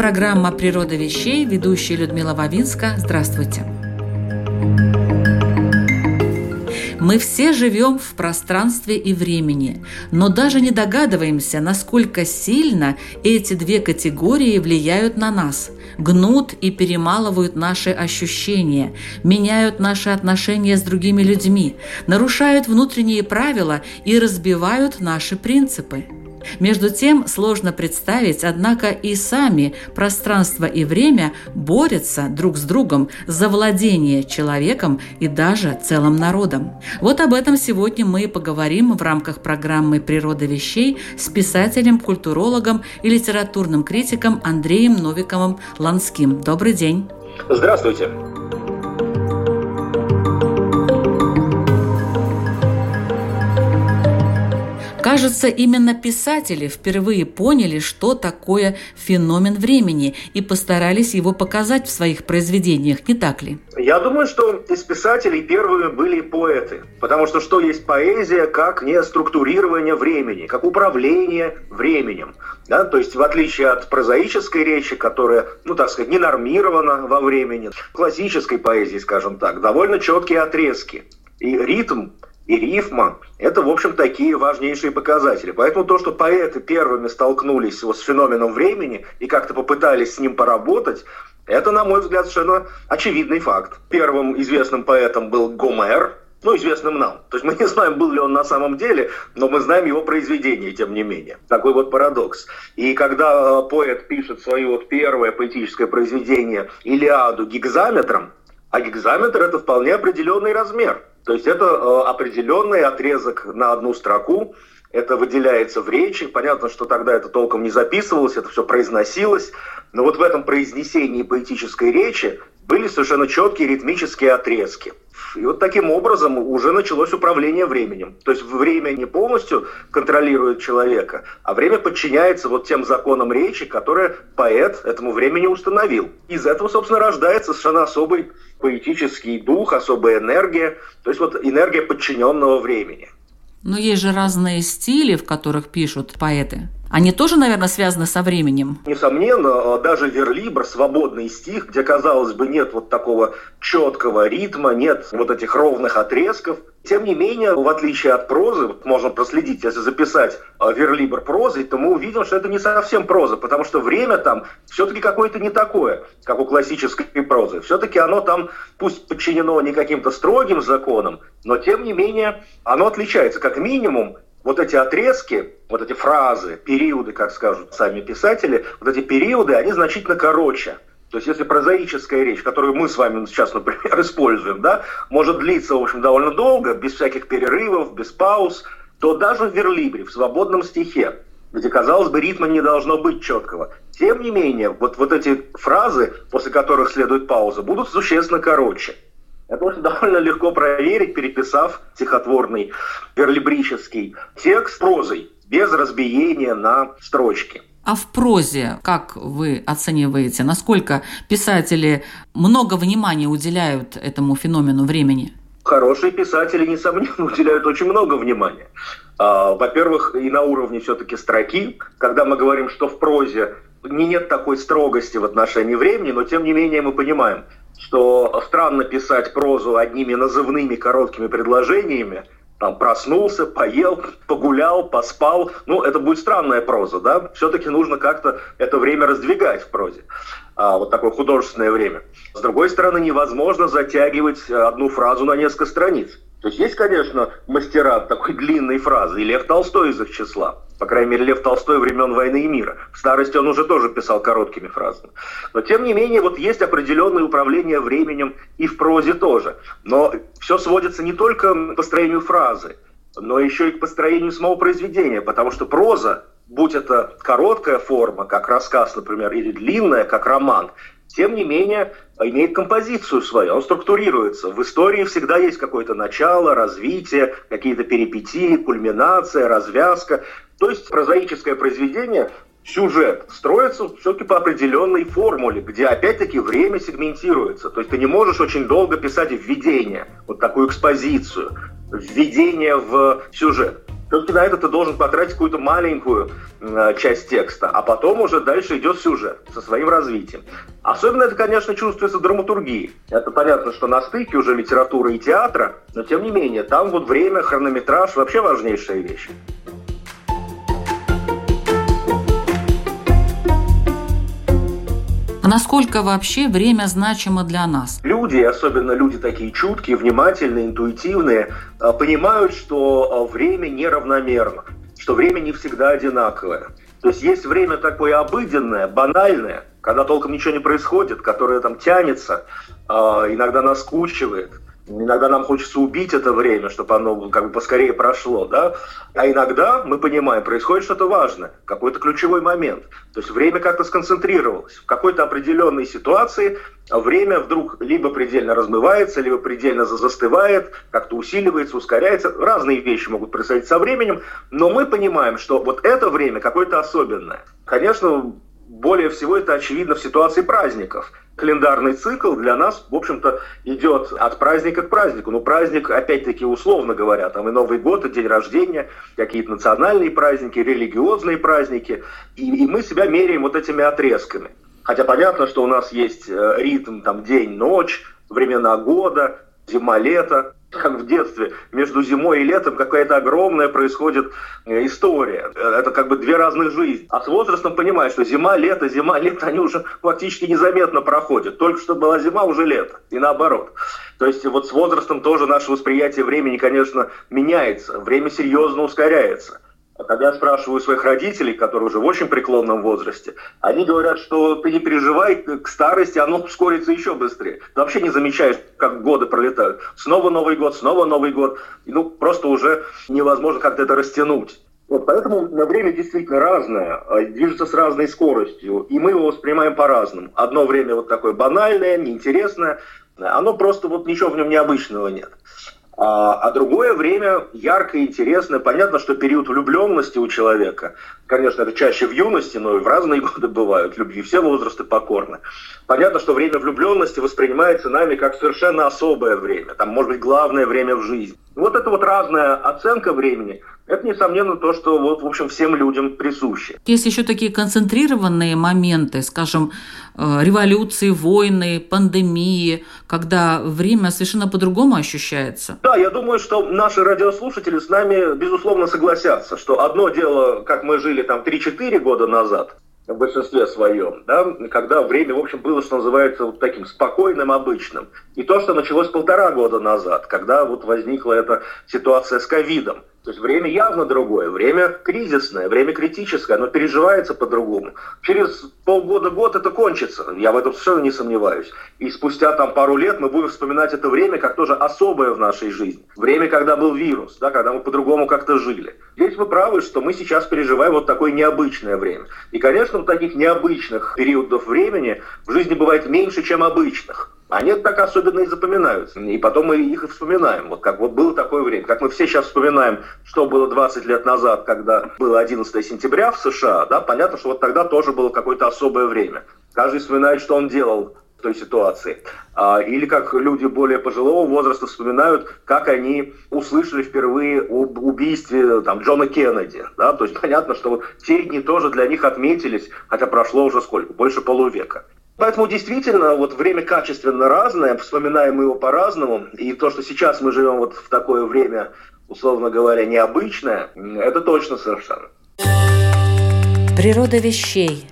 Программа «Природа вещей», ведущая Людмила Вавинска. Здравствуйте. Мы все живем в пространстве и времени, но даже не догадываемся, насколько сильно эти две категории влияют на нас, гнут и перемалывают наши ощущения, меняют наши отношения с другими людьми, нарушают внутренние правила и разбивают наши принципы. Между тем, сложно представить, однако и сами пространство и время борются друг с другом за владение человеком и даже целым народом. Вот об этом сегодня мы и поговорим в рамках программы «Природа вещей» с писателем, культурологом и литературным критиком Андреем Новиковым Ланским. Добрый день! Здравствуйте! Кажется, именно писатели впервые поняли, что такое феномен времени, и постарались его показать в своих произведениях, не так ли? Я думаю, что из писателей первыми были поэты. Потому что что есть поэзия, как не структурирование времени, как управление временем. Да? То есть в отличие от прозаической речи, которая, ну так сказать, не нормирована во времени, классической поэзии, скажем так, довольно четкие отрезки. И ритм и рифма – это, в общем, такие важнейшие показатели. Поэтому то, что поэты первыми столкнулись вот с феноменом времени и как-то попытались с ним поработать, это, на мой взгляд, совершенно очевидный факт. Первым известным поэтом был Гомер, ну, известным нам. То есть мы не знаем, был ли он на самом деле, но мы знаем его произведение, тем не менее. Такой вот парадокс. И когда э, поэт пишет свое вот первое поэтическое произведение «Илиаду» гигзаметром, а гигзаметр – это вполне определенный размер – то есть это э, определенный отрезок на одну строку, это выделяется в речи. Понятно, что тогда это толком не записывалось, это все произносилось. Но вот в этом произнесении поэтической речи были совершенно четкие ритмические отрезки. И вот таким образом уже началось управление временем. То есть время не полностью контролирует человека, а время подчиняется вот тем законам речи, которые поэт этому времени установил. Из этого, собственно, рождается совершенно особый поэтический дух, особая энергия, то есть вот энергия подчиненного времени. Но есть же разные стили, в которых пишут поэты. Они тоже, наверное, связаны со временем? Несомненно, даже верлибр, свободный стих, где, казалось бы, нет вот такого четкого ритма, нет вот этих ровных отрезков. Тем не менее, в отличие от прозы, можно проследить, если записать э, верлибр прозой, то мы увидим, что это не совсем проза, потому что время там все-таки какое-то не такое, как у классической прозы. Все-таки оно там, пусть подчинено не каким-то строгим законам, но тем не менее оно отличается как минимум вот эти отрезки, вот эти фразы, периоды, как скажут сами писатели, вот эти периоды, они значительно короче. То есть если прозаическая речь, которую мы с вами сейчас, например, используем, да, может длиться, в общем, довольно долго, без всяких перерывов, без пауз, то даже в верлибре, в свободном стихе, где, казалось бы, ритма не должно быть четкого. Тем не менее, вот, вот эти фразы, после которых следует пауза, будут существенно короче. Это можно довольно легко проверить, переписав стихотворный верлибрический текст прозой, без разбиения на строчки. А в прозе, как вы оцениваете, насколько писатели много внимания уделяют этому феномену времени? Хорошие писатели, несомненно, уделяют очень много внимания. А, во-первых, и на уровне все-таки строки, когда мы говорим, что в прозе не нет такой строгости в отношении времени, но тем не менее мы понимаем, что странно писать прозу одними назывными короткими предложениями, там проснулся, поел, погулял, поспал. Ну, это будет странная проза, да? Все-таки нужно как-то это время раздвигать в прозе. А, вот такое художественное время. С другой стороны, невозможно затягивать одну фразу на несколько страниц. То есть есть, конечно, мастера такой длинной фразы, и Лев Толстой из их числа. По крайней мере, Лев Толстой времен войны и мира. В старости он уже тоже писал короткими фразами. Но, тем не менее, вот есть определенное управление временем и в прозе тоже. Но все сводится не только к построению фразы, но еще и к построению самого произведения, потому что проза будь это короткая форма, как рассказ, например, или длинная, как роман, тем не менее имеет композицию свою, он структурируется. В истории всегда есть какое-то начало, развитие, какие-то перипетии, кульминация, развязка. То есть прозаическое произведение сюжет строится все-таки по определенной формуле, где опять-таки время сегментируется. То есть ты не можешь очень долго писать введение, вот такую экспозицию, введение в сюжет. Все-таки на это ты должен потратить какую-то маленькую э, часть текста, а потом уже дальше идет сюжет со своим развитием. Особенно это, конечно, чувствуется в драматургии. Это понятно, что на стыке уже литературы и театра, но тем не менее, там вот время, хронометраж вообще важнейшая вещь. Насколько вообще время значимо для нас? Люди, особенно люди такие чуткие, внимательные, интуитивные, а, понимают, что а, время неравномерно, что время не всегда одинаковое. То есть есть время такое обыденное, банальное, когда толком ничего не происходит, которое там тянется, а, иногда наскучивает – Иногда нам хочется убить это время, чтобы оно как бы поскорее прошло, да? А иногда мы понимаем, происходит что-то важное, какой-то ключевой момент. То есть время как-то сконцентрировалось. В какой-то определенной ситуации время вдруг либо предельно размывается, либо предельно застывает, как-то усиливается, ускоряется. Разные вещи могут происходить со временем, но мы понимаем, что вот это время какое-то особенное. Конечно, более всего это очевидно в ситуации праздников – календарный цикл для нас, в общем-то, идет от праздника к празднику. Ну, праздник, опять-таки, условно говоря, там и Новый год, и день рождения, какие-то национальные праздники, религиозные праздники. И, и мы себя меряем вот этими отрезками. Хотя понятно, что у нас есть э, ритм, там, день-ночь, времена года, зима-лето как в детстве, между зимой и летом какая-то огромная происходит э, история. Это как бы две разных жизни. А с возрастом понимаешь, что зима, лето, зима, лето, они уже фактически незаметно проходят. Только что была зима, уже лето. И наоборот. То есть вот с возрастом тоже наше восприятие времени, конечно, меняется. Время серьезно ускоряется. А когда я спрашиваю своих родителей, которые уже в очень преклонном возрасте, они говорят, что ты не переживай, к старости оно ускорится еще быстрее. Ты вообще не замечаешь, как годы пролетают. Снова Новый год, снова Новый год. И, ну, просто уже невозможно как-то это растянуть. Вот поэтому на время действительно разное, а движется с разной скоростью, и мы его воспринимаем по-разному. Одно время вот такое банальное, неинтересное, оно просто вот ничего в нем необычного нет. А, а другое время яркое, интересное. Понятно, что период влюбленности у человека, конечно, это чаще в юности, но и в разные годы бывают. Любви все возрасты покорны. Понятно, что время влюбленности воспринимается нами как совершенно особое время. Там, может быть, главное время в жизни. Вот это вот разная оценка времени, это, несомненно, то, что, вот, в общем, всем людям присуще. Есть еще такие концентрированные моменты, скажем, э, революции, войны, пандемии, когда время совершенно по-другому ощущается. Да, я думаю, что наши радиослушатели с нами, безусловно, согласятся, что одно дело, как мы жили там 3-4 года назад, в большинстве своем, да, когда время, в общем, было, что называется, вот таким спокойным, обычным. И то, что началось полтора года назад, когда вот возникла эта ситуация с ковидом. То есть время явно другое, время кризисное, время критическое, оно переживается по-другому. Через полгода-год это кончится, я в этом совершенно не сомневаюсь. И спустя там пару лет мы будем вспоминать это время как тоже особое в нашей жизни. Время, когда был вирус, да, когда мы по-другому как-то жили. Здесь вы правы, что мы сейчас переживаем вот такое необычное время. И, конечно, в таких необычных периодов времени в жизни бывает меньше, чем обычных. Они так особенно и запоминаются. И потом мы их и вспоминаем. Вот как вот было такое время. Как мы все сейчас вспоминаем, что было 20 лет назад, когда было 11 сентября в США, да, понятно, что вот тогда тоже было какое-то особое время. Каждый вспоминает, что он делал в той ситуации. А, или как люди более пожилого возраста вспоминают, как они услышали впервые об убийстве там, Джона Кеннеди. Да? То есть понятно, что вот те дни тоже для них отметились, хотя прошло уже сколько? Больше полувека. Поэтому действительно вот время качественно разное, вспоминаем мы его по-разному. И то, что сейчас мы живем вот в такое время, условно говоря, необычное, это точно совершенно. Природа вещей.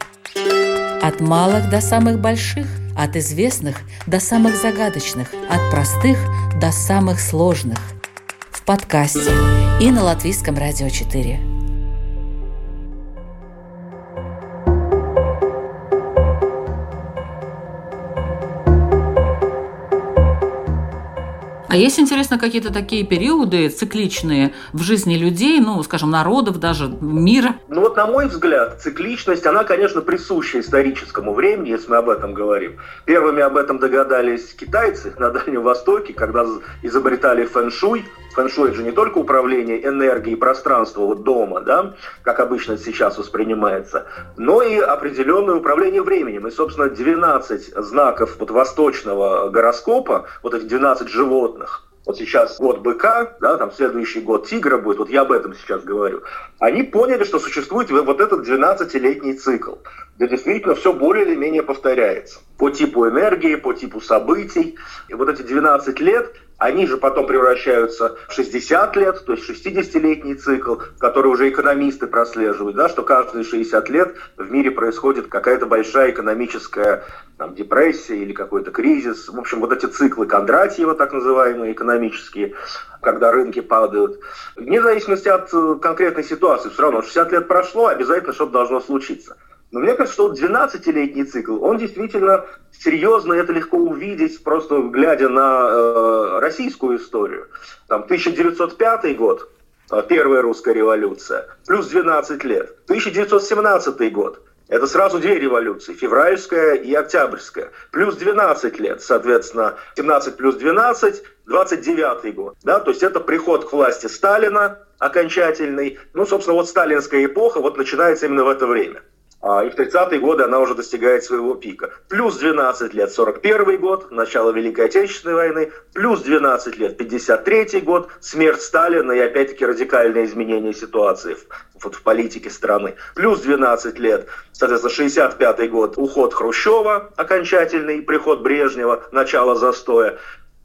От малых до самых больших, от известных до самых загадочных, от простых до самых сложных. В подкасте и на Латвийском радио 4. А есть, интересно, какие-то такие периоды цикличные в жизни людей, ну, скажем, народов, даже мира? Ну вот, на мой взгляд, цикличность, она, конечно, присуща историческому времени, если мы об этом говорим. Первыми об этом догадались китайцы на Дальнем Востоке, когда изобретали фэн-шуй. Фэн-шуй – же не только управление энергией и пространством вот дома, да, как обычно сейчас воспринимается, но и определенное управление временем. И, собственно, 12 знаков вот восточного гороскопа, вот эти 12 животных, вот сейчас год быка, да, там следующий год тигра будет, вот я об этом сейчас говорю, они поняли, что существует вот этот 12-летний цикл, где действительно все более или менее повторяется. По типу энергии, по типу событий. И вот эти 12 лет они же потом превращаются в 60 лет, то есть 60-летний цикл, который уже экономисты прослеживают, да, что каждые 60 лет в мире происходит какая-то большая экономическая там, депрессия или какой-то кризис. В общем, вот эти циклы Кондратьева, так называемые экономические, когда рынки падают. Вне зависимости от э, конкретной ситуации, все равно 60 лет прошло, обязательно что-то должно случиться. Но мне кажется, что 12-летний цикл, он действительно серьезно, это легко увидеть, просто глядя на э, российскую историю. Там 1905 год, э, первая русская революция, плюс 12 лет. 1917 год, это сразу две революции, февральская и октябрьская. Плюс 12 лет, соответственно, 17 плюс 12, 29 год. Да? То есть это приход к власти Сталина окончательный. Ну, собственно, вот сталинская эпоха вот начинается именно в это время. А, и в 30-е годы она уже достигает своего пика. Плюс 12 лет 41 год, начало Великой Отечественной войны, плюс 12 лет 53 год, смерть Сталина и опять-таки радикальное изменение ситуации в, вот в политике страны. Плюс 12 лет, соответственно, 65 год, уход Хрущева окончательный, приход Брежнева, начало застоя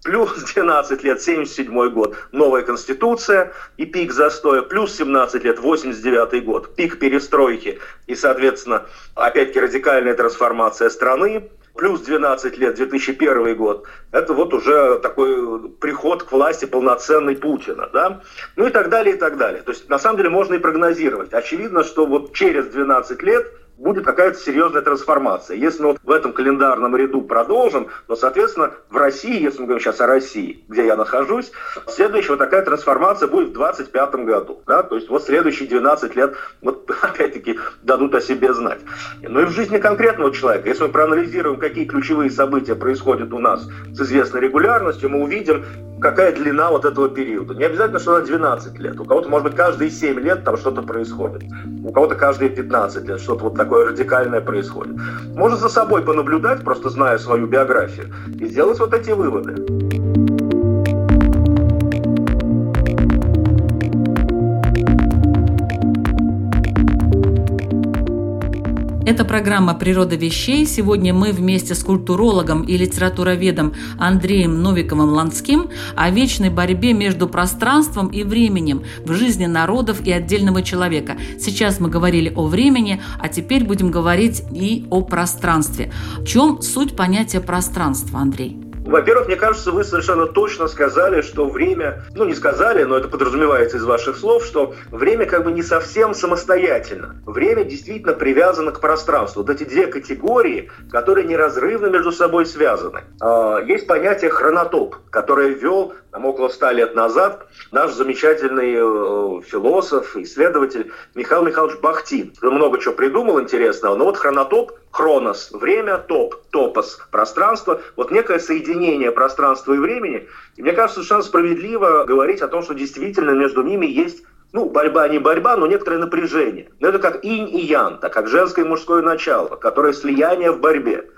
плюс 12 лет, 77 год, новая конституция и пик застоя, плюс 17 лет, 89 год, пик перестройки и, соответственно, опять-таки радикальная трансформация страны, плюс 12 лет, 2001 год, это вот уже такой приход к власти полноценный Путина, да, ну и так далее, и так далее. То есть, на самом деле, можно и прогнозировать. Очевидно, что вот через 12 лет – будет какая-то серьезная трансформация. Если мы вот в этом календарном ряду продолжим, то, соответственно, в России, если мы говорим сейчас о России, где я нахожусь, следующая вот такая трансформация будет в 2025 году. Да? То есть вот следующие 12 лет, вот опять-таки, дадут о себе знать. Но и в жизни конкретного человека, если мы проанализируем, какие ключевые события происходят у нас с известной регулярностью, мы увидим, какая длина вот этого периода. Не обязательно, что она 12 лет. У кого-то, может быть, каждые 7 лет там что-то происходит. У кого-то каждые 15 лет что-то вот такое радикальное происходит. Можно за собой понаблюдать, просто зная свою биографию, и сделать вот эти выводы. Это программа «Природа вещей». Сегодня мы вместе с культурологом и литературоведом Андреем Новиковым-Ланским о вечной борьбе между пространством и временем в жизни народов и отдельного человека. Сейчас мы говорили о времени, а теперь будем говорить и о пространстве. В чем суть понятия пространства, Андрей? Во-первых, мне кажется, вы совершенно точно сказали, что время, ну не сказали, но это подразумевается из ваших слов, что время как бы не совсем самостоятельно. Время действительно привязано к пространству. Вот эти две категории, которые неразрывно между собой связаны. А, есть понятие хронотоп, которое ввел там, около ста лет назад наш замечательный э, философ, исследователь Михаил Михайлович Бахтин. Он много чего придумал интересного, но вот хронотоп хронос – время, топ, топос – пространство, вот некое соединение пространства и времени. И мне кажется, совершенно справедливо говорить о том, что действительно между ними есть ну, борьба не борьба, но некоторое напряжение. Но это как инь и ян, так как женское и мужское начало, которое слияние в борьбе.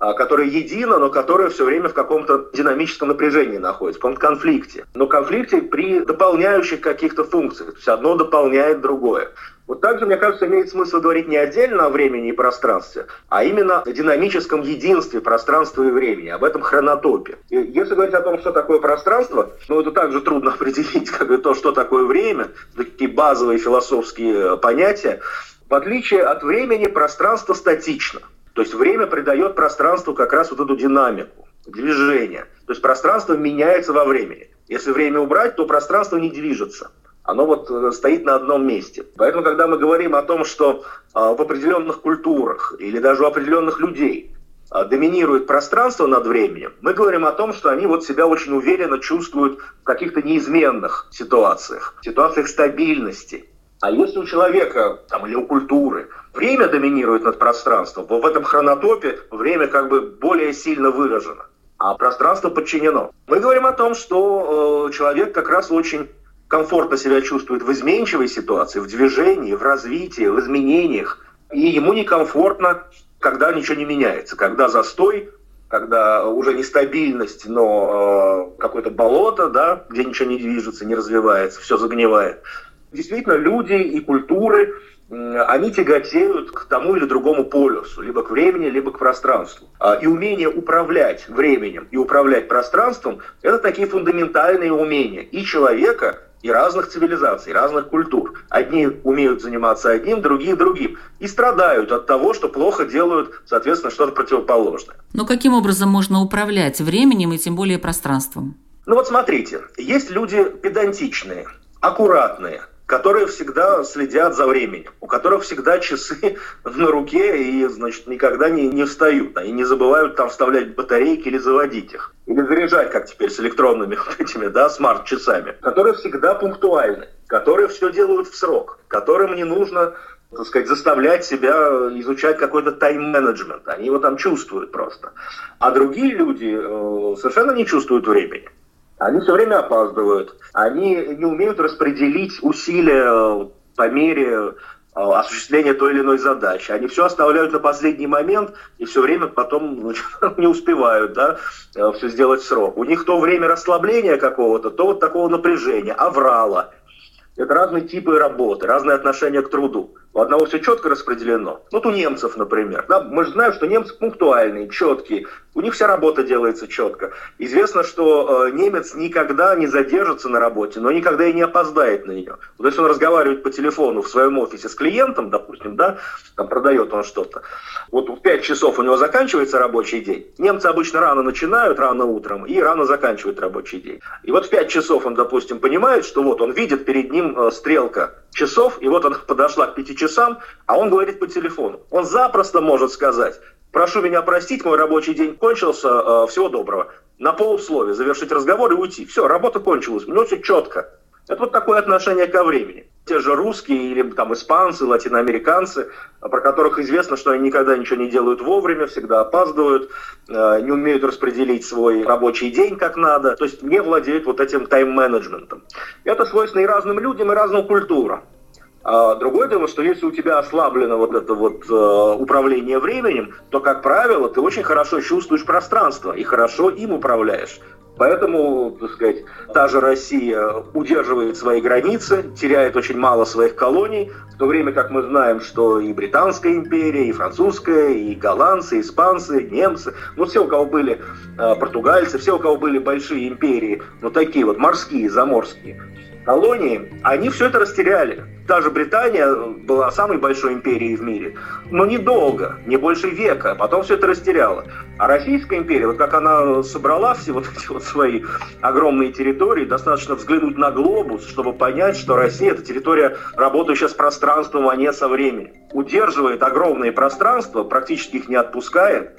А, которое едино, но которое все время в каком-то динамическом напряжении находится, в каком-то конфликте. Но конфликте при дополняющих каких-то функциях. То есть одно дополняет другое. Вот также, мне кажется, имеет смысл говорить не отдельно о времени и пространстве, а именно о динамическом единстве пространства и времени, об этом хронотопе. И если говорить о том, что такое пространство, ну это также трудно определить, как и то, что такое время, такие базовые философские понятия. В отличие от времени, пространство статично. То есть время придает пространству как раз вот эту динамику, движение. То есть пространство меняется во времени. Если время убрать, то пространство не движется. Оно вот э, стоит на одном месте. Поэтому, когда мы говорим о том, что а, в определенных культурах или даже у определенных людей а, доминирует пространство над временем, мы говорим о том, что они вот себя очень уверенно чувствуют в каких-то неизменных ситуациях, ситуациях стабильности. А если у человека там, или у культуры время доминирует над пространством, в этом хронотопе время как бы более сильно выражено, а пространство подчинено. Мы говорим о том, что э, человек как раз очень комфортно себя чувствует в изменчивой ситуации, в движении, в развитии, в изменениях, и ему некомфортно, когда ничего не меняется, когда застой, когда уже нестабильность, но э, какое-то болото, да, где ничего не движется, не развивается, все загнивает. Действительно, люди и культуры, они тяготеют к тому или другому полюсу, либо к времени, либо к пространству. А, и умение управлять временем и управлять пространством – это такие фундаментальные умения и человека, и разных цивилизаций, разных культур. Одни умеют заниматься одним, другие другим. И страдают от того, что плохо делают, соответственно, что-то противоположное. Но каким образом можно управлять временем и тем более пространством? Ну вот смотрите, есть люди педантичные, аккуратные, которые всегда следят за временем, у которых всегда часы на руке и, значит, никогда не, не встают. Они не забывают там вставлять батарейки или заводить их. Или заряжать, как теперь с электронными этими, да, смарт-часами. Которые всегда пунктуальны, которые все делают в срок, которым не нужно так сказать, заставлять себя изучать какой-то тайм-менеджмент. Они его там чувствуют просто. А другие люди э, совершенно не чувствуют времени. Они все время опаздывают. Они не умеют распределить усилия э, по мере э, осуществления той или иной задачи. Они все оставляют на последний момент и все время потом не успевают да, э, все сделать в срок. У них то время расслабления какого-то, то вот такого напряжения, аврала. Это разные типы работы, разные отношения к труду. Одного все четко распределено. Вот у немцев, например. Да, мы же знаем, что немцы пунктуальные, четкие. У них вся работа делается четко. Известно, что э, немец никогда не задержится на работе, но никогда и не опоздает на нее. Вот если он разговаривает по телефону в своем офисе с клиентом, допустим, да, там продает он что-то, вот в 5 часов у него заканчивается рабочий день. Немцы обычно рано начинают, рано утром, и рано заканчивают рабочий день. И вот в 5 часов он, допустим, понимает, что вот он видит перед ним э, стрелка часов, и вот она подошла к пяти часам, а он говорит по телефону. Он запросто может сказать, прошу меня простить, мой рабочий день кончился, э, всего доброго. На полусловие завершить разговор и уйти. Все, работа кончилась, у него все четко. Это вот такое отношение ко времени. Те же русские или там испанцы, латиноамериканцы, про которых известно, что они никогда ничего не делают вовремя, всегда опаздывают, э, не умеют распределить свой рабочий день как надо, то есть не владеют вот этим тайм-менеджментом. Это свойственно и разным людям, и разным культурам. А другое дело, что если у тебя ослаблено вот это вот э, управление временем, то, как правило, ты очень хорошо чувствуешь пространство и хорошо им управляешь. Поэтому, так сказать, та же Россия удерживает свои границы, теряет очень мало своих колоний, в то время как мы знаем, что и Британская империя, и Французская, и голландцы, испанцы, немцы, ну все, у кого были э, португальцы, все, у кого были большие империи, ну такие вот морские, заморские, колонии, они все это растеряли. Та же Британия была самой большой империей в мире, но недолго, не больше века, потом все это растеряла. А Российская империя, вот как она собрала все вот эти вот свои огромные территории, достаточно взглянуть на глобус, чтобы понять, что Россия – это территория, работающая с пространством, а не со временем. Удерживает огромные пространства, практически их не отпускает,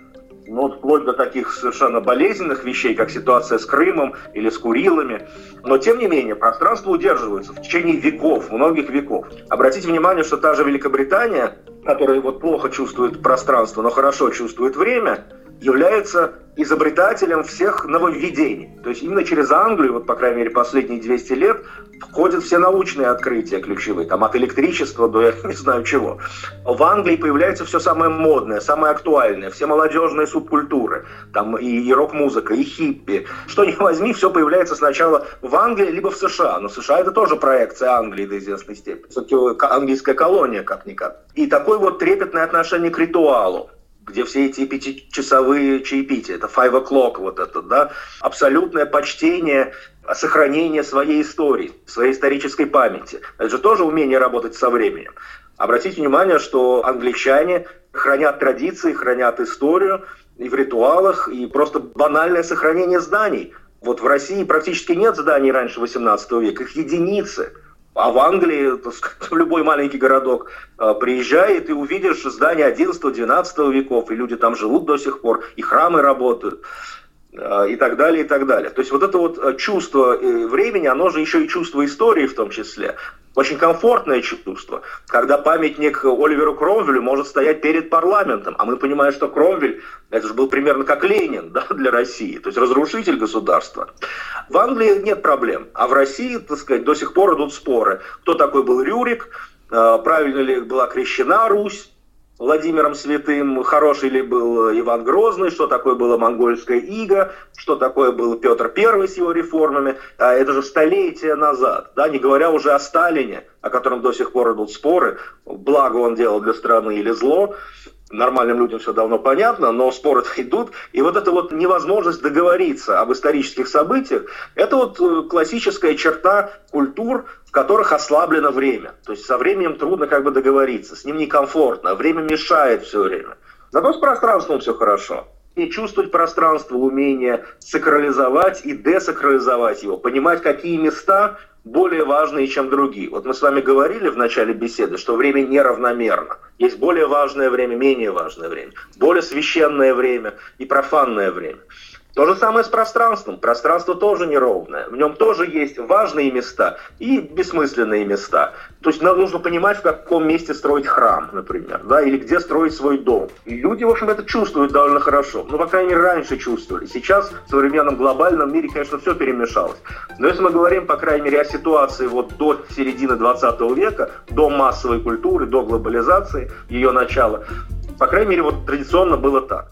ну, вот вплоть до таких совершенно болезненных вещей, как ситуация с Крымом или с Курилами. Но, тем не менее, пространство удерживается в течение веков, многих веков. Обратите внимание, что та же Великобритания, которая вот плохо чувствует пространство, но хорошо чувствует время, является изобретателем всех нововведений. То есть именно через Англию, вот по крайней мере последние 200 лет, входят все научные открытия ключевые, там от электричества до я не знаю чего. В Англии появляется все самое модное, самое актуальное, все молодежные субкультуры, там и, и рок-музыка, и хиппи. Что ни возьми, все появляется сначала в Англии, либо в США. Но США это тоже проекция Англии до известной степени. Все-таки английская колония, как-никак. И такое вот трепетное отношение к ритуалу где все эти пятичасовые чаепития, это five o'clock вот это, да, абсолютное почтение, сохранение своей истории, своей исторической памяти. Это же тоже умение работать со временем. Обратите внимание, что англичане хранят традиции, хранят историю и в ритуалах, и просто банальное сохранение зданий. Вот в России практически нет зданий раньше 18 века, их единицы – А в Англии, так сказать, в любой маленький городок э, приезжает и увидишь здания 11-12 веков, и люди там живут до сих пор, и храмы работают э, и так далее, и так далее. То есть вот это вот чувство времени, оно же еще и чувство истории в том числе очень комфортное чувство, когда памятник Оливеру Кромвелю может стоять перед парламентом, а мы понимаем, что Кромвель, это же был примерно как Ленин да, для России, то есть разрушитель государства. В Англии нет проблем, а в России, так сказать, до сих пор идут споры. Кто такой был Рюрик, э, правильно ли была крещена Русь, Владимиром Святым, хороший ли был Иван Грозный, что такое было монгольская ига, что такое был Петр I с его реформами. А это же столетия назад, да, не говоря уже о Сталине, о котором до сих пор идут споры, благо он делал для страны или зло нормальным людям все давно понятно, но споры идут. И вот эта вот невозможность договориться об исторических событиях, это вот э, классическая черта культур, в которых ослаблено время. То есть со временем трудно как бы договориться, с ним некомфортно, время мешает все время. Зато с пространством все хорошо. И чувствовать пространство, умение сакрализовать и десакрализовать его, понимать, какие места более важные, чем другие. Вот мы с вами говорили в начале беседы, что время неравномерно. Есть более важное время, менее важное время, более священное время и профанное время. То же самое с пространством. Пространство тоже неровное. В нем тоже есть важные места и бессмысленные места. То есть нам нужно понимать, в каком месте строить храм, например, да, или где строить свой дом. И люди, в общем, это чувствуют довольно хорошо. Ну, по крайней мере, раньше чувствовали. Сейчас в современном глобальном мире, конечно, все перемешалось. Но если мы говорим, по крайней мере, о ситуации вот до середины 20 века, до массовой культуры, до глобализации, ее начала, по крайней мере, вот традиционно было так.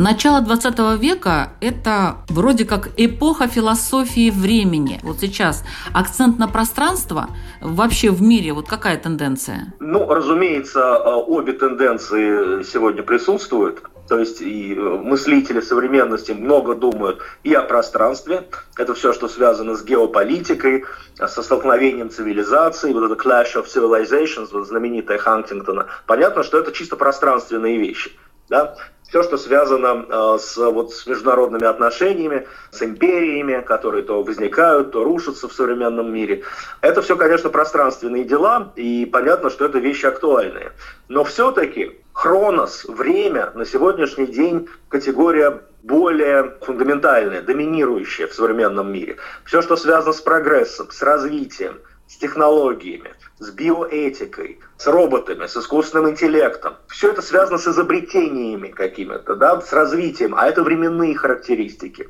Начало 20 века – это вроде как эпоха философии времени. Вот сейчас акцент на пространство вообще в мире, вот какая тенденция? Ну, разумеется, э, обе тенденции сегодня присутствуют. То есть и э, мыслители современности много думают и о пространстве. Это все, что связано с геополитикой, со столкновением цивилизаций, вот это Clash of Civilizations, вот знаменитая Хантингтона. Понятно, что это чисто пространственные вещи. Да? все, что связано э, с, вот, с международными отношениями, с империями, которые то возникают, то рушатся в современном мире. Это все, конечно, пространственные дела, и понятно, что это вещи актуальные. Но все-таки хронос, время на сегодняшний день категория более фундаментальная, доминирующая в современном мире. Все, что связано с прогрессом, с развитием, с технологиями, с биоэтикой, с роботами, с искусственным интеллектом. Все это связано с изобретениями какими-то, да, с развитием, а это временные характеристики.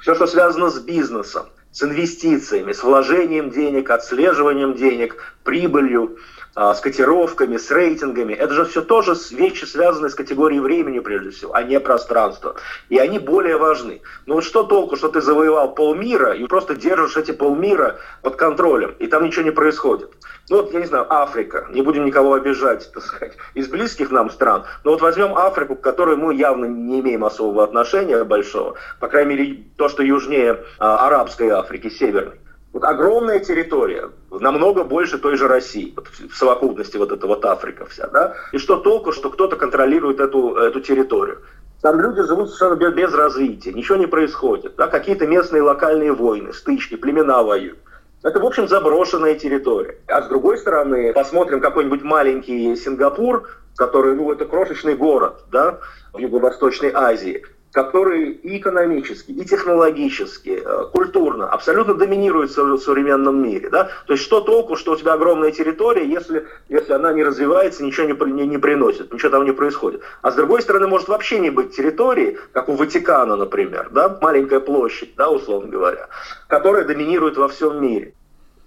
Все, что связано с бизнесом, с инвестициями, с вложением денег, отслеживанием денег, прибылью, с котировками, с рейтингами. Это же все тоже вещи, связанные с категорией времени, прежде всего, а не пространства. И они более важны. Но вот что толку, что ты завоевал полмира и просто держишь эти полмира под контролем, и там ничего не происходит. Ну вот, я не знаю, Африка, не будем никого обижать, так сказать, из близких нам стран, но вот возьмем Африку, к которой мы явно не имеем особого отношения большого, по крайней мере, то, что южнее а, арабской Африки, северной. Вот огромная территория, намного больше той же России, вот в совокупности вот эта вот Африка вся, да? И что толку, что кто-то контролирует эту, эту территорию? Там люди живут совершенно без, развития, ничего не происходит, да? Какие-то местные локальные войны, стычки, племена воюют. Это, в общем, заброшенная территория. А с другой стороны, посмотрим какой-нибудь маленький Сингапур, который, ну, это крошечный город, да, в Юго-Восточной Азии который и экономически, и технологически, э, культурно абсолютно доминирует в современном мире. Да? То есть что толку, что у тебя огромная территория, если, если она не развивается, ничего не, не, не приносит, ничего там не происходит. А с другой стороны, может вообще не быть территории, как у Ватикана, например, да? маленькая площадь, да, условно говоря, которая доминирует во всем мире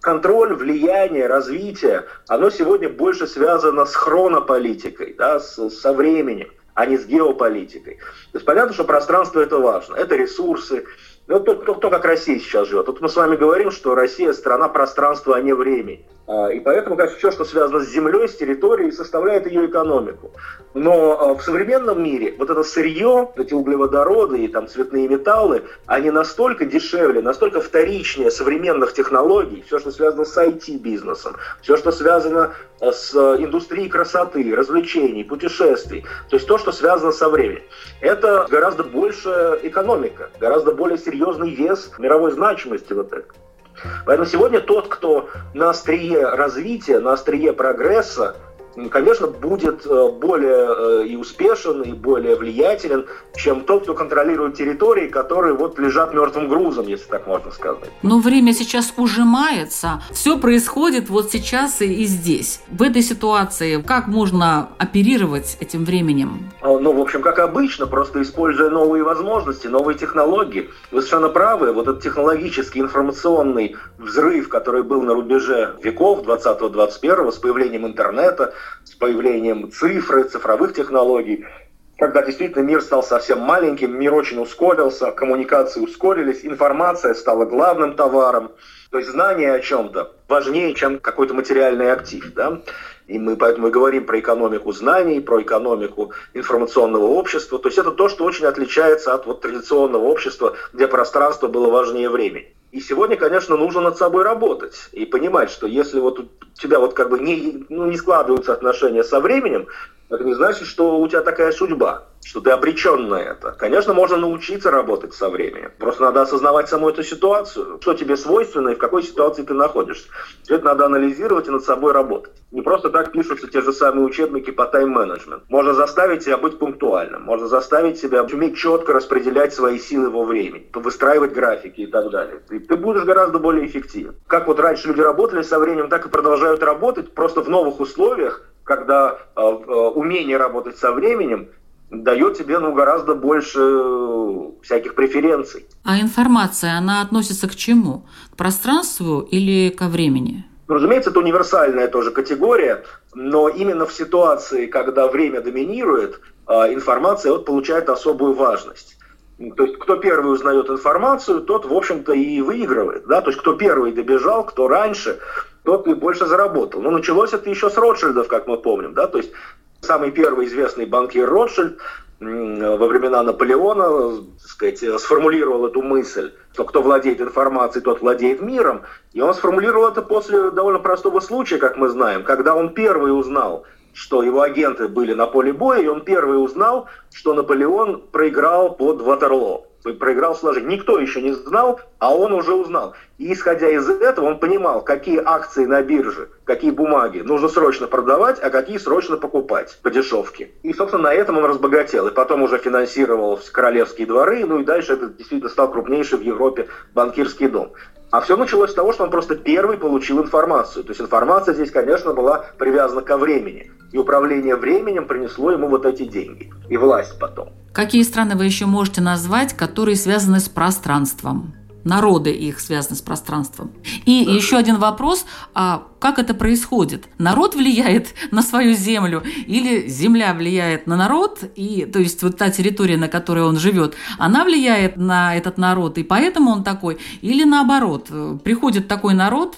контроль, влияние, развитие, оно сегодня больше связано с хронополитикой, да, с, со временем а не с геополитикой. То есть понятно, что пространство это важно, это ресурсы. Ну, кто, кто, кто как Россия сейчас живет. Тут мы с вами говорим, что Россия страна пространства, а не времени. А, и поэтому, конечно, все, что связано с землей, с территорией, составляет ее экономику. Но а, в современном мире вот это сырье, эти углеводороды и там цветные металлы, они настолько дешевле, настолько вторичнее современных технологий, все, что связано с IT-бизнесом, все, что связано а, с индустрией красоты, развлечений, путешествий, то есть то, что связано со временем. Это гораздо больше экономика, гораздо более серьезный вес мировой значимости вот этого. Поэтому сегодня тот, кто на острие развития, на острие прогресса, конечно, будет э, более э, и успешен, и более влиятелен, чем тот, кто контролирует территории, которые вот лежат мертвым грузом, если так можно сказать. Но время сейчас ужимается. Все происходит вот сейчас и, и здесь. В этой ситуации как можно оперировать этим временем? А, ну, в общем, как обычно, просто используя новые возможности, новые технологии. Вы совершенно правы, вот этот технологический информационный взрыв, который был на рубеже веков 20-21 с появлением интернета, с появлением цифры, цифровых технологий, когда действительно мир стал совсем маленьким, мир очень ускорился, коммуникации ускорились, информация стала главным товаром, то есть знание о чем-то важнее, чем какой-то материальный актив. Да? И мы поэтому и говорим про экономику знаний, про экономику информационного общества. То есть это то, что очень отличается от вот традиционного общества, где пространство было важнее времени. И сегодня, конечно, нужно над собой работать и понимать, что если вот у тебя вот как бы не, ну, не складываются отношения со временем, это не значит, что у тебя такая судьба, что ты обречен на это. Конечно, можно научиться работать со временем. Просто надо осознавать саму эту ситуацию, что тебе свойственно и в какой ситуации ты находишься. Все это надо анализировать и над собой работать. Не просто так пишутся те же самые учебники по тайм-менеджменту. Можно заставить себя быть пунктуальным, можно заставить себя уметь четко распределять свои силы во времени, выстраивать графики и так далее. И ты будешь гораздо более эффективен. Как вот раньше люди работали со временем, так и продолжают работать, просто в новых условиях, когда э, э, умение работать со временем дает тебе ну, гораздо больше всяких преференций. А информация, она относится к чему? К пространству или ко времени? Ну, разумеется, это универсальная тоже категория, но именно в ситуации, когда время доминирует, э, информация вот получает особую важность. То есть, кто первый узнает информацию, тот, в общем-то, и выигрывает. Да? То есть, кто первый добежал, кто раньше, тот и больше заработал. Но началось это еще с Ротшильдов, как мы помним. Да? То есть, самый первый известный банкир Ротшильд во времена Наполеона сказать, сформулировал эту мысль, что кто владеет информацией, тот владеет миром. И он сформулировал это после довольно простого случая, как мы знаем, когда он первый узнал, что его агенты были на поле боя, и он первый узнал, что Наполеон проиграл под Ватерлоо проиграл сложение. Никто еще не знал, а он уже узнал. И исходя из этого, он понимал, какие акции на бирже, какие бумаги нужно срочно продавать, а какие срочно покупать по дешевке. И, собственно, на этом он разбогател. И потом уже финансировал королевские дворы, ну и дальше это действительно стал крупнейший в Европе банкирский дом. А все началось с того, что он просто первый получил информацию. То есть информация здесь, конечно, была привязана ко времени. И управление временем принесло ему вот эти деньги. И власть потом. Какие страны вы еще можете назвать, которые связаны с пространством? Народы их связаны с пространством. И да. еще один вопрос, а как это происходит? Народ влияет на свою землю или земля влияет на народ, и, то есть вот та территория, на которой он живет, она влияет на этот народ, и поэтому он такой? Или наоборот, приходит такой народ,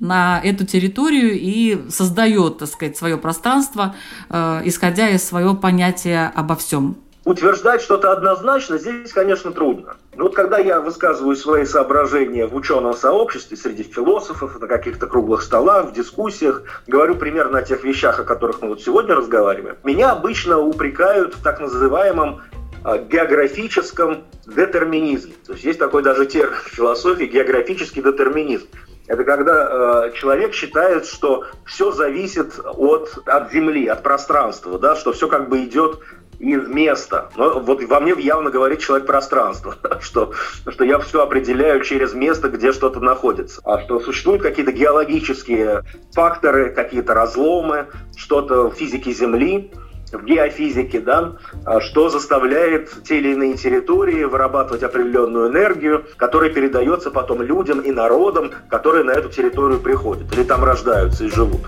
на эту территорию и создает, так сказать, свое пространство, э, исходя из своего понятия обо всем утверждать что-то однозначно здесь, конечно, трудно. Но вот когда я высказываю свои соображения в ученом сообществе, среди философов, на каких-то круглых столах, в дискуссиях, говорю примерно о тех вещах, о которых мы вот сегодня разговариваем, меня обычно упрекают в так называемом а, географическом детерминизме. То есть есть такой даже термин в философии географический детерминизм. Это когда э, человек считает, что все зависит от, от Земли, от пространства, да, что все как бы идет из места. Но вот во мне явно говорит человек пространства, что, что я все определяю через место, где что-то находится. А что существуют какие-то геологические факторы, какие-то разломы, что-то в физике Земли, в геофизике, да, а что заставляет те или иные территории вырабатывать определенную энергию, которая передается потом людям и народам, которые на эту территорию приходят или там рождаются и живут.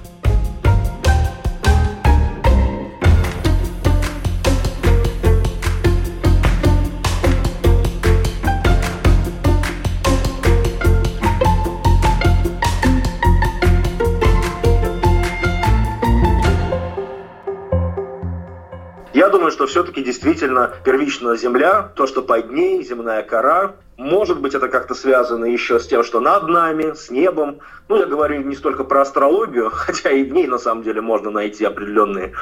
Думаю, что все-таки действительно первично Земля, то, что под ней, земная кора, может быть, это как-то связано еще с тем, что над нами, с небом. Ну, я говорю не столько про астрологию, хотя и в ней на самом деле можно найти определенные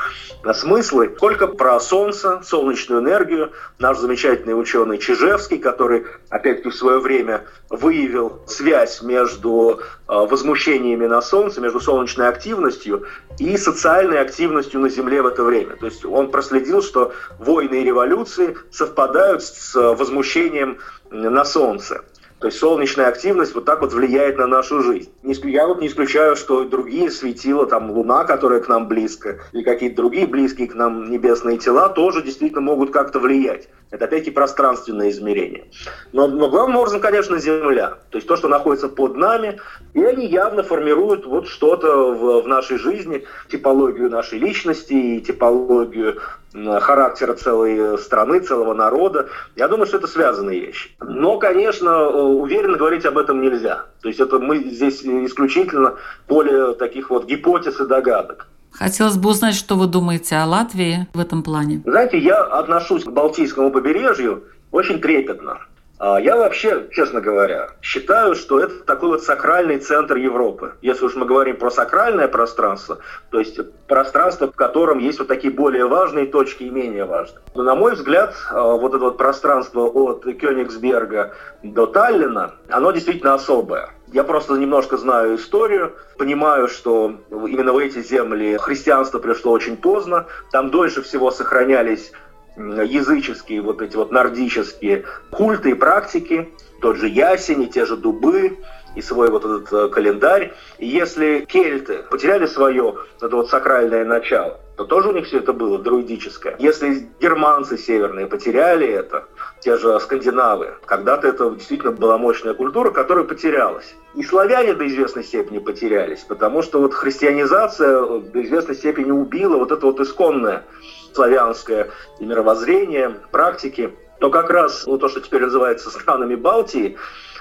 э, смыслы, сколько про Солнце, солнечную энергию. Наш замечательный ученый Чижевский, который, опять-таки, в свое время выявил связь между возмущениями на Солнце, между солнечной активностью и социальной активностью на Земле в это время. То есть он проследил, что войны и революции совпадают с возмущением на Солнце. То есть солнечная активность вот так вот влияет на нашу жизнь. Я вот не исключаю, что другие светила, там Луна, которая к нам близко, или какие-то другие близкие к нам небесные тела тоже действительно могут как-то влиять. Это опять-таки пространственное измерение. Но, но главным образом, конечно, Земля. То есть то, что находится под нами, и они явно формируют вот что-то в, в нашей жизни, типологию нашей личности и типологию характера целой страны, целого народа. Я думаю, что это связанные вещи. Но, конечно, уверенно говорить об этом нельзя. То есть это мы здесь исключительно поле таких вот гипотез и догадок. Хотелось бы узнать, что вы думаете о Латвии в этом плане. Знаете, я отношусь к Балтийскому побережью очень трепетно. А, я вообще, честно говоря, считаю, что это такой вот сакральный центр Европы. Если уж мы говорим про сакральное пространство, то есть пространство, в котором есть вот такие более важные точки и менее важные. Но, на мой взгляд, а, вот это вот пространство от Кёнигсберга до Таллина, оно действительно особое. Я просто немножко знаю историю, понимаю, что именно в эти земли христианство пришло очень поздно, там дольше всего сохранялись языческие, вот эти вот нордические культы и практики, тот же ясень и те же дубы, и свой вот этот э, календарь. И если кельты потеряли свое это вот сакральное начало, то тоже у них все это было друидическое. Если германцы северные потеряли это, те же скандинавы, когда-то это действительно была мощная культура, которая потерялась. И славяне до известной степени потерялись, потому что вот христианизация до известной степени убила вот это вот исконное славянское и мировоззрение, практики, то как раз ну, то, что теперь называется странами Балтии,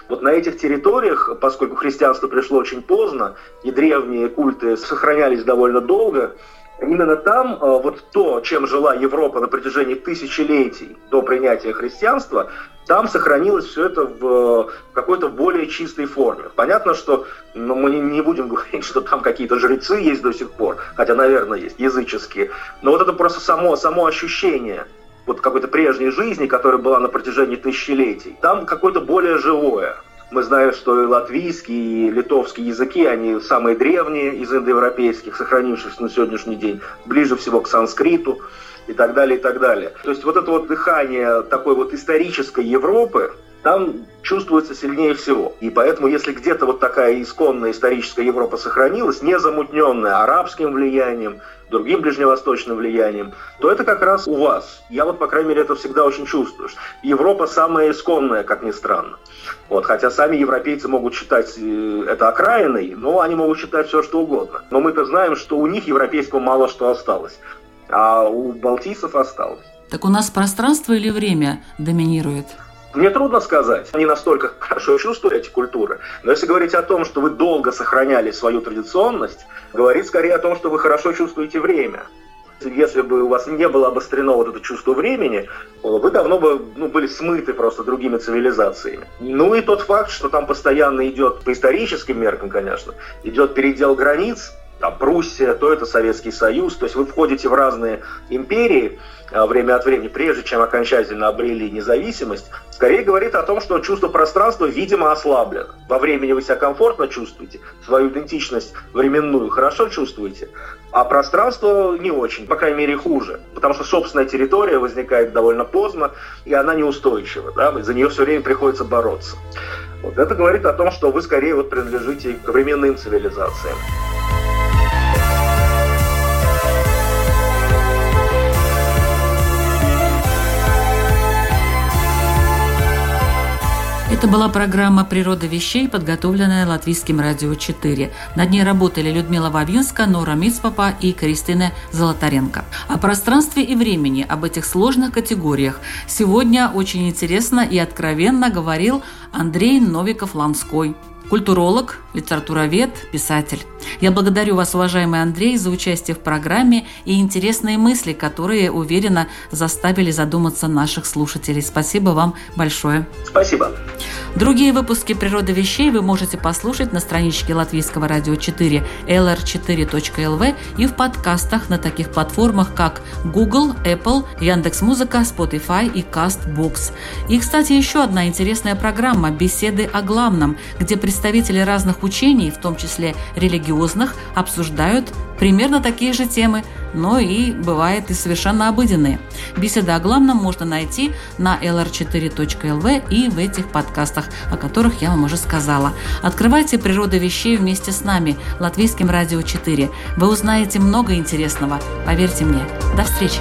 вот на этих территориях, поскольку христианство пришло очень поздно, и древние культы сохранялись довольно долго, Именно там э, вот то, чем жила Европа на протяжении тысячелетий до принятия христианства, там сохранилось все это в какой-то более чистой форме. Понятно, что ну, мы не будем говорить, что там какие-то жрецы есть до сих пор, хотя, наверное, есть языческие. Но вот это просто само, само ощущение вот какой-то прежней жизни, которая была на протяжении тысячелетий, там какое-то более живое. Мы знаем, что и латвийский, и литовский языки, они самые древние из индоевропейских, сохранившихся на сегодняшний день, ближе всего к санскриту и так далее, и так далее. То есть вот это вот дыхание такой вот исторической Европы, там чувствуется сильнее всего. И поэтому, если где-то вот такая исконная историческая Европа сохранилась, не замутненная арабским влиянием, другим ближневосточным влиянием, то это как раз у вас. Я вот, по крайней мере, это всегда очень чувствую. Европа самая исконная, как ни странно. Вот, хотя сами европейцы могут считать э, это окраиной, но они могут считать все, что угодно. Но мы-то знаем, что у них европейского мало что осталось, а у балтийцев осталось. Так у нас пространство или время доминирует? Мне трудно сказать. Они настолько хорошо чувствуют эти культуры. Но если говорить о том, что вы долго сохраняли свою традиционность, говорит скорее о том, что вы хорошо чувствуете время. Если бы у вас не было обострено вот это чувство времени, вы давно бы ну, были смыты просто другими цивилизациями. Ну и тот факт, что там постоянно идет, по историческим меркам, конечно, идет передел границ, там Пруссия, то это Советский Союз, то есть вы входите в разные империи а, время от времени, прежде чем окончательно обрели независимость, скорее говорит о том, что чувство пространства, видимо, ослаблено. Во времени вы себя комфортно чувствуете, свою идентичность временную хорошо чувствуете, а пространство не очень, по крайней мере, хуже, потому что собственная территория возникает довольно поздно, и она неустойчива, да, за нее все время приходится бороться. Вот это говорит о том, что вы скорее вот принадлежите к временным цивилизациям. Это была программа «Природа вещей», подготовленная Латвийским радио 4. Над ней работали Людмила Вавинска, Нора Мицпапа и Кристина Золотаренко. О пространстве и времени, об этих сложных категориях сегодня очень интересно и откровенно говорил Андрей Новиков-Ланской. Культуролог, литературовед, писатель. Я благодарю вас, уважаемый Андрей, за участие в программе и интересные мысли, которые, уверенно, заставили задуматься наших слушателей. Спасибо вам большое. Спасибо. Другие выпуски «Природы вещей» вы можете послушать на страничке Латвийского радио 4 lr4.lv и в подкастах на таких платформах, как Google, Apple, Яндекс.Музыка, Spotify и CastBox. И, кстати, еще одна интересная программа «Беседы о главном», где представители разных учений, в том числе религиозных, обсуждают примерно такие же темы, но и бывает и совершенно обыденные. Беседы о главном можно найти на lr4.lv и в этих подкастах, о которых я вам уже сказала. Открывайте природу вещей вместе с нами, Латвийским радио 4. Вы узнаете много интересного, поверьте мне. До встречи!